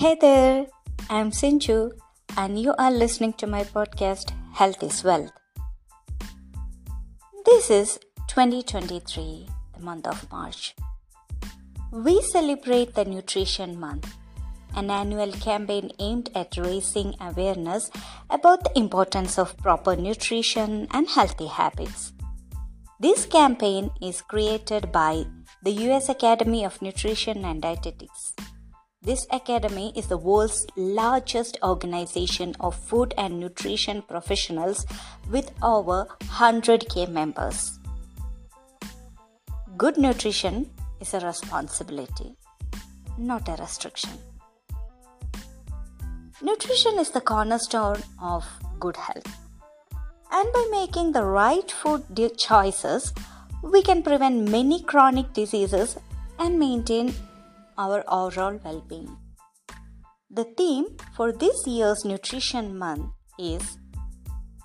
Hey there, I'm Sinju, and you are listening to my podcast Health is Wealth. This is 2023, the month of March. We celebrate the Nutrition Month, an annual campaign aimed at raising awareness about the importance of proper nutrition and healthy habits. This campaign is created by the US Academy of Nutrition and Dietetics. This academy is the world's largest organization of food and nutrition professionals with over 100k members. Good nutrition is a responsibility, not a restriction. Nutrition is the cornerstone of good health. And by making the right food choices, we can prevent many chronic diseases and maintain our overall well being. The theme for this year's Nutrition Month is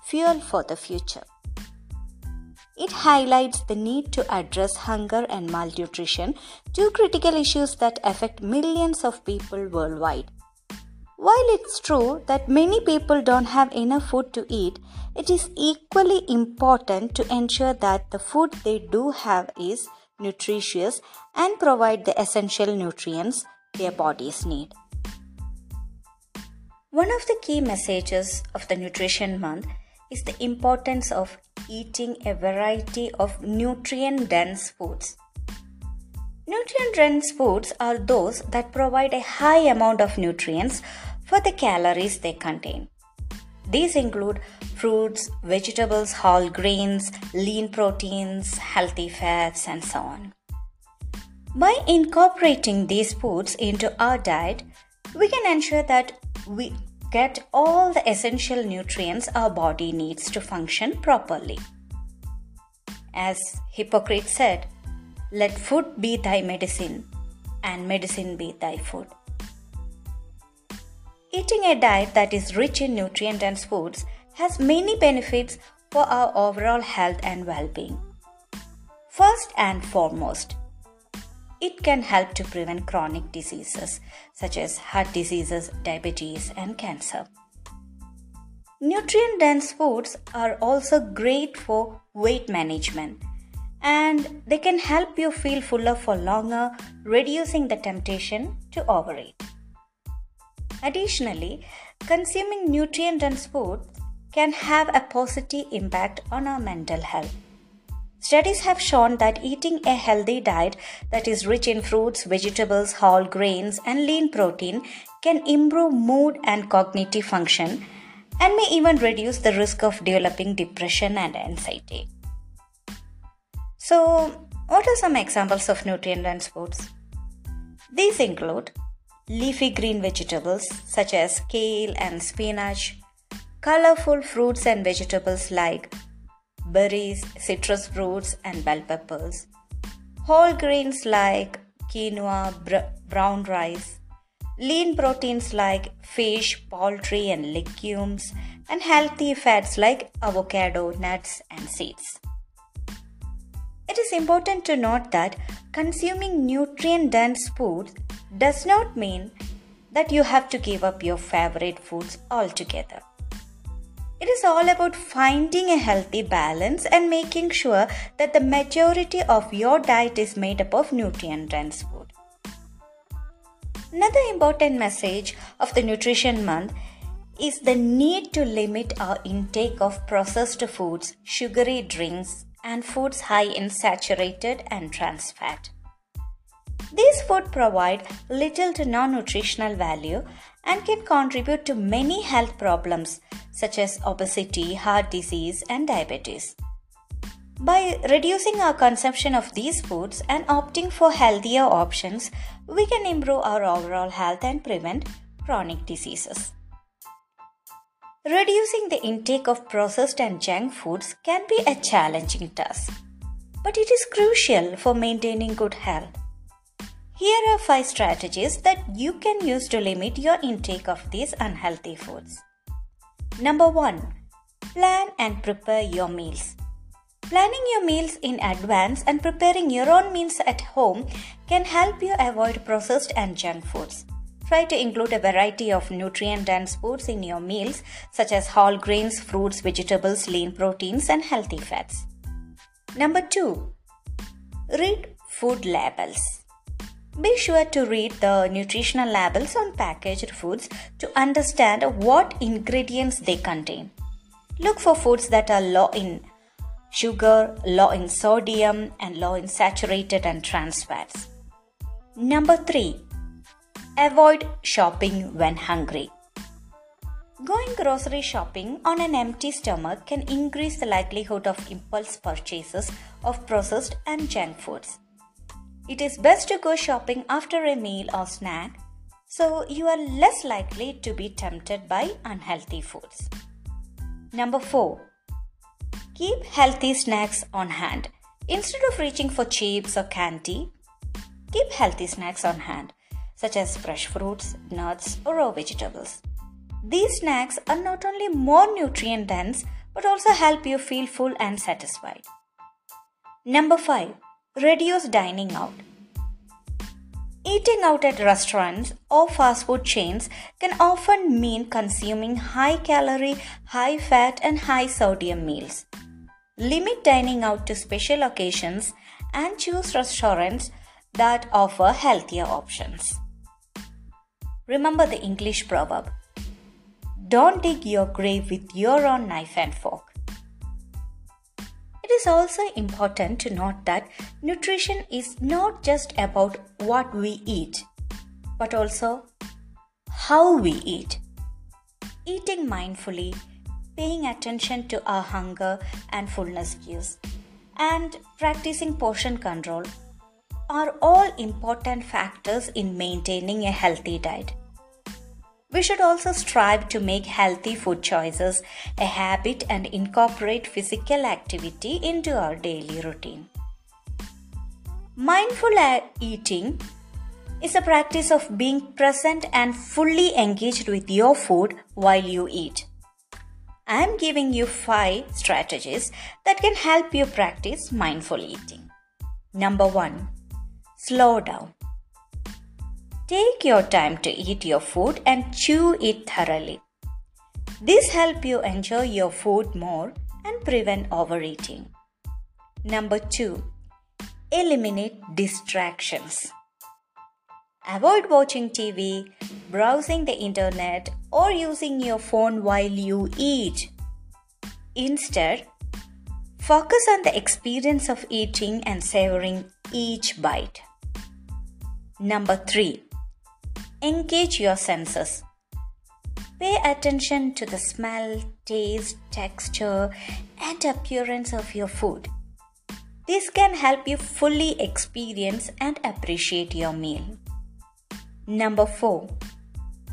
Fuel for the Future. It highlights the need to address hunger and malnutrition, two critical issues that affect millions of people worldwide. While it's true that many people don't have enough food to eat, it is equally important to ensure that the food they do have is nutritious and provide the essential nutrients their bodies need. One of the key messages of the Nutrition Month is the importance of eating a variety of nutrient dense foods. Nutrient dense foods are those that provide a high amount of nutrients for the calories they contain. These include fruits, vegetables, whole grains, lean proteins, healthy fats, and so on. By incorporating these foods into our diet, we can ensure that we get all the essential nutrients our body needs to function properly. As Hippocrates said, let food be thy medicine and medicine be thy food. Eating a diet that is rich in nutrient dense foods has many benefits for our overall health and well being. First and foremost, it can help to prevent chronic diseases such as heart diseases, diabetes, and cancer. Nutrient dense foods are also great for weight management and they can help you feel fuller for longer, reducing the temptation to overeat. Additionally, consuming nutrient dense food can have a positive impact on our mental health. Studies have shown that eating a healthy diet that is rich in fruits, vegetables, whole grains, and lean protein can improve mood and cognitive function and may even reduce the risk of developing depression and anxiety. So, what are some examples of nutrient dense foods? These include leafy green vegetables such as kale and spinach, colorful fruits and vegetables like berries, citrus fruits, and bell peppers, whole grains like quinoa, br- brown rice, lean proteins like fish, poultry, and legumes, and healthy fats like avocado, nuts, and seeds. It is important to note that consuming nutrient dense foods does not mean that you have to give up your favorite foods altogether. It is all about finding a healthy balance and making sure that the majority of your diet is made up of nutrient dense food. Another important message of the Nutrition Month is the need to limit our intake of processed foods, sugary drinks, and foods high in saturated and trans fat. These foods provide little to no nutritional value and can contribute to many health problems such as obesity, heart disease, and diabetes. By reducing our consumption of these foods and opting for healthier options, we can improve our overall health and prevent chronic diseases. Reducing the intake of processed and junk foods can be a challenging task, but it is crucial for maintaining good health. Here are 5 strategies that you can use to limit your intake of these unhealthy foods. Number 1. Plan and prepare your meals. Planning your meals in advance and preparing your own meals at home can help you avoid processed and junk foods. Try to include a variety of nutrient dense foods in your meals, such as whole grains, fruits, vegetables, lean proteins, and healthy fats. Number two, read food labels. Be sure to read the nutritional labels on packaged foods to understand what ingredients they contain. Look for foods that are low in sugar, low in sodium, and low in saturated and trans fats. Number 3. Avoid shopping when hungry. Going grocery shopping on an empty stomach can increase the likelihood of impulse purchases of processed and junk foods. It is best to go shopping after a meal or snack so you are less likely to be tempted by unhealthy foods. Number 4. Keep healthy snacks on hand. Instead of reaching for chips or candy, keep healthy snacks on hand such as fresh fruits, nuts, or raw vegetables. These snacks are not only more nutrient dense but also help you feel full and satisfied. Number 5. Reduce dining out. Eating out at restaurants or fast food chains can often mean consuming high calorie, high fat, and high sodium meals. Limit dining out to special occasions and choose restaurants that offer healthier options. Remember the English proverb Don't dig your grave with your own knife and fork. Is also important to note that nutrition is not just about what we eat, but also how we eat. Eating mindfully, paying attention to our hunger and fullness cues, and practicing portion control are all important factors in maintaining a healthy diet. We should also strive to make healthy food choices a habit and incorporate physical activity into our daily routine. Mindful eating is a practice of being present and fully engaged with your food while you eat. I am giving you five strategies that can help you practice mindful eating. Number one, Slow down. Take your time to eat your food and chew it thoroughly. This helps you enjoy your food more and prevent overeating. Number 2. Eliminate distractions. Avoid watching TV, browsing the internet, or using your phone while you eat. Instead, focus on the experience of eating and savoring each bite. Number 3. Engage your senses. Pay attention to the smell, taste, texture, and appearance of your food. This can help you fully experience and appreciate your meal. Number 4.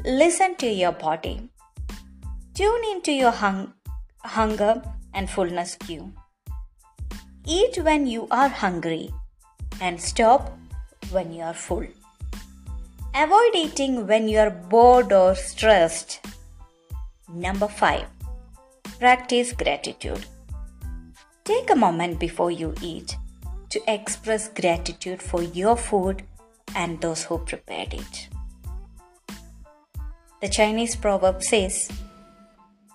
Listen to your body. Tune into your hung- hunger and fullness cue. Eat when you are hungry and stop when you are full. Avoid eating when you are bored or stressed. Number 5. Practice gratitude. Take a moment before you eat to express gratitude for your food and those who prepared it. The Chinese proverb says,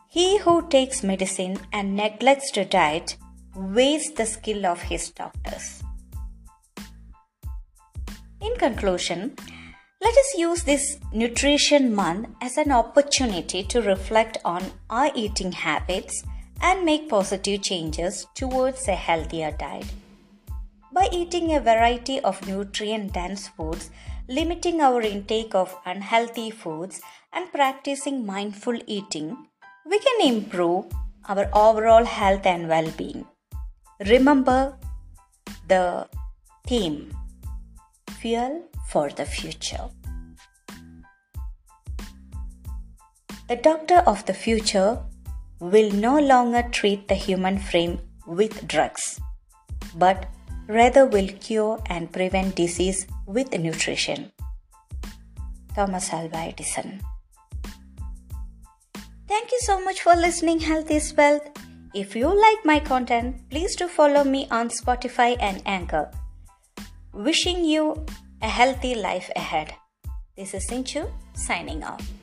He who takes medicine and neglects to diet wastes the skill of his doctors. In conclusion, let us use this Nutrition Month as an opportunity to reflect on our eating habits and make positive changes towards a healthier diet. By eating a variety of nutrient dense foods, limiting our intake of unhealthy foods, and practicing mindful eating, we can improve our overall health and well being. Remember the theme fuel for the future. The doctor of the future will no longer treat the human frame with drugs, but rather will cure and prevent disease with nutrition. Thomas Alva Edison. Thank you so much for listening Health is Wealth. If you like my content, please do follow me on Spotify and Anchor. Wishing you a healthy life ahead. This is Sinchu signing off.